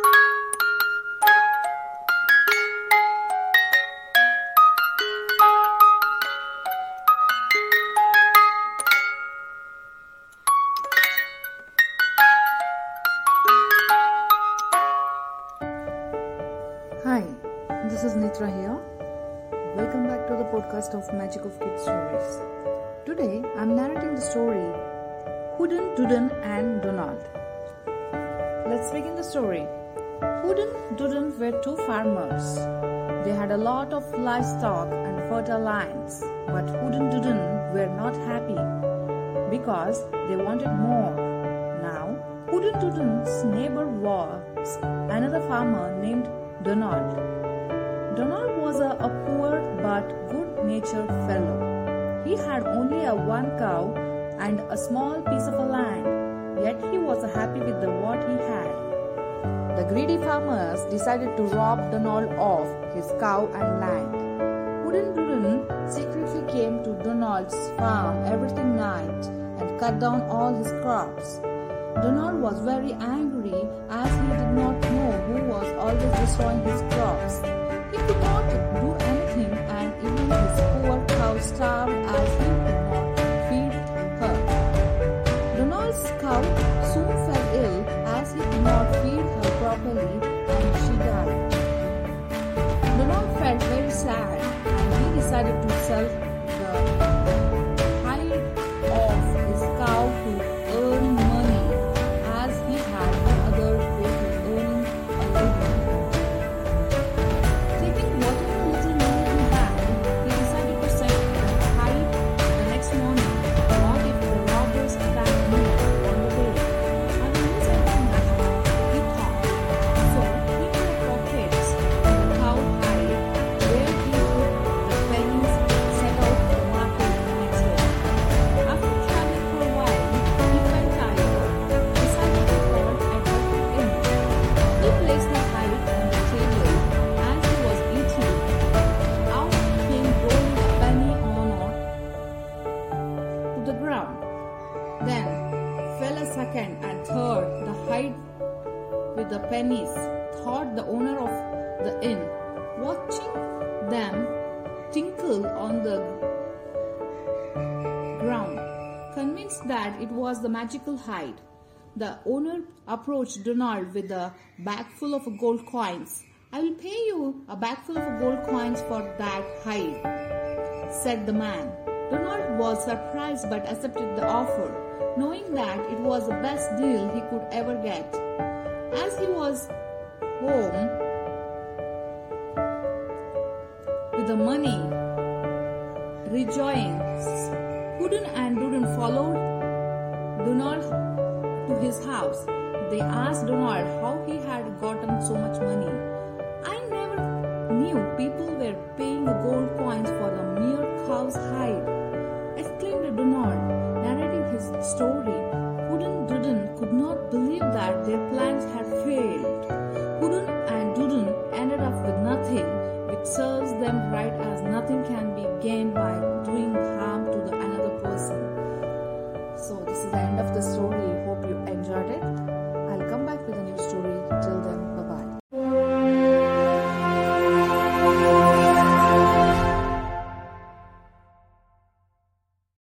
Hi, this is Nitra here. Welcome back to the podcast of Magic of Kids Stories. Today I'm narrating the story Hudden, Dudden, and Donald. Let's begin the story. Hudden, Dudden were two farmers. They had a lot of livestock and fertile lands, but Hudden, Dudden were not happy because they wanted more. Now, Hudden, Dudden's neighbor was another farmer named Donald. Donald was a, a poor but good natured fellow. He had only a one cow and a small piece of land, yet he was happy with the greedy farmers decided to rob Donald of his cow and land. Hudden Dudden secretly came to Donald's farm every night and cut down all his crops. Donald was very angry as he did not know who was always destroying his crops. He could not do anything 不离。Second and third. The hide with the pennies thought the owner of the inn, watching them tinkle on the ground. Convinced that it was the magical hide, the owner approached Donald with a bag full of gold coins. I will pay you a bag full of gold coins for that hide, said the man. Donald was surprised but accepted the offer, knowing that it was the best deal he could ever get. As he was home with the money, rejoins, Hudden and Dudden followed Donald to his house. They asked Donald how he had gotten so much money. The end of the story.